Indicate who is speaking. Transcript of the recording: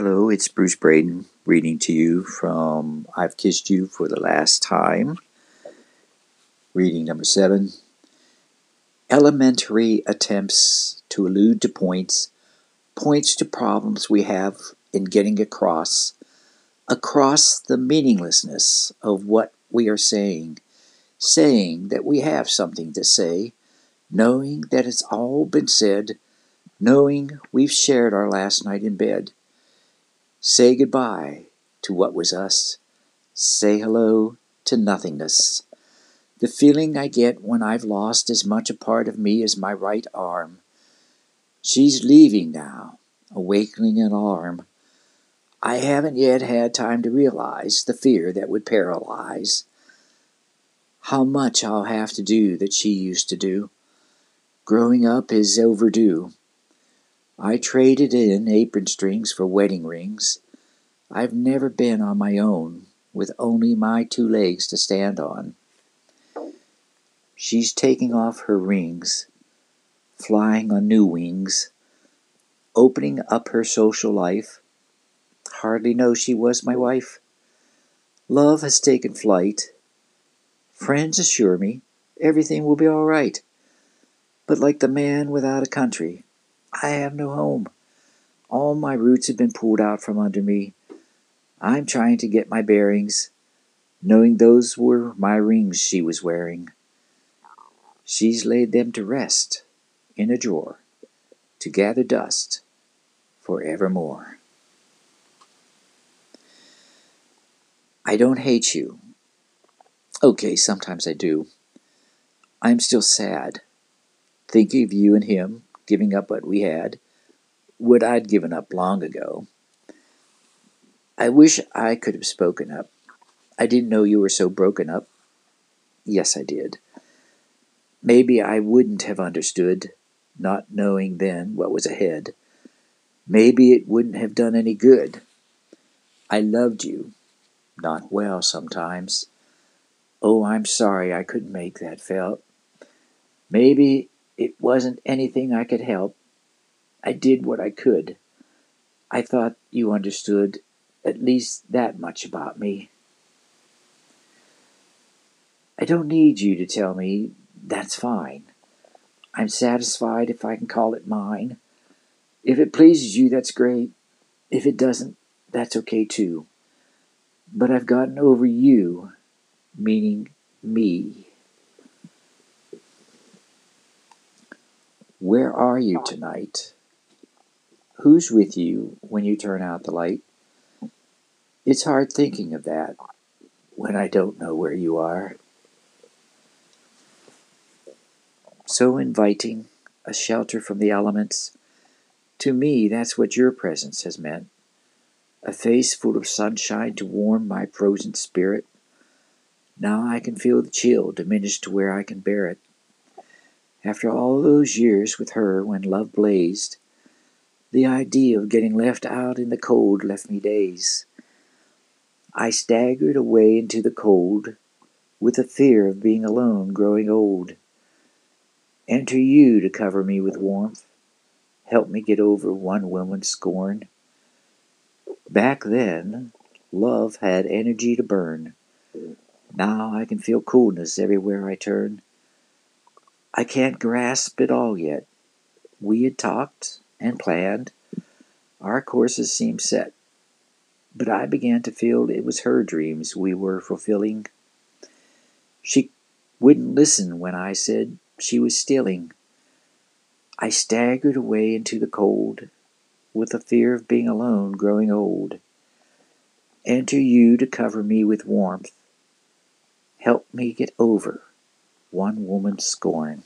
Speaker 1: Hello, it's Bruce Braden reading to you from I've Kissed You for the Last Time. Reading number seven. Elementary attempts to allude to points, points to problems we have in getting across, across the meaninglessness of what we are saying, saying that we have something to say, knowing that it's all been said, knowing we've shared our last night in bed Say goodbye to what was us. Say hello to nothingness. The feeling I get when I've lost as much a part of me as my right arm. She's leaving now, awakening an alarm. I haven't yet had time to realize the fear that would paralyze. How much I'll have to do that she used to do. Growing up is overdue. I traded in apron strings for wedding rings. I've never been on my own, with only my two legs to stand on. She's taking off her rings, flying on new wings, opening up her social life. Hardly know she was my wife. Love has taken flight. Friends assure me everything will be all right. But like the man without a country, I have no home. All my roots have been pulled out from under me. I'm trying to get my bearings, knowing those were my rings she was wearing. She's laid them to rest in a drawer to gather dust for evermore. I don't hate you. Okay, sometimes I do. I'm still sad, thinking of you and him giving up what we had, what I'd given up long ago. I wish I could have spoken up. I didn't know you were so broken up. Yes, I did. Maybe I wouldn't have understood, not knowing then what was ahead. Maybe it wouldn't have done any good. I loved you. Not well sometimes. Oh, I'm sorry I couldn't make that felt. Maybe it wasn't anything I could help. I did what I could. I thought you understood at least that much about me. I don't need you to tell me that's fine. I'm satisfied if I can call it mine. If it pleases you, that's great. If it doesn't, that's okay too. But I've gotten over you, meaning me. Where are you tonight? Who's with you when you turn out the light? It's hard thinking of that when I don't know where you are. So inviting, a shelter from the elements. To me, that's what your presence has meant. A face full of sunshine to warm my frozen spirit. Now I can feel the chill diminish to where I can bear it. After all those years with her when love blazed, the idea of getting left out in the cold left me dazed. I staggered away into the cold with the fear of being alone growing old. Enter you to cover me with warmth, help me get over one woman's scorn. Back then, love had energy to burn. Now I can feel coolness everywhere I turn. I can't grasp it all yet. We had talked and planned. Our courses seemed set. But I began to feel it was her dreams we were fulfilling. She wouldn't listen when I said she was stealing. I staggered away into the cold, with the fear of being alone growing old. Enter you to cover me with warmth. Help me get over one woman scorn.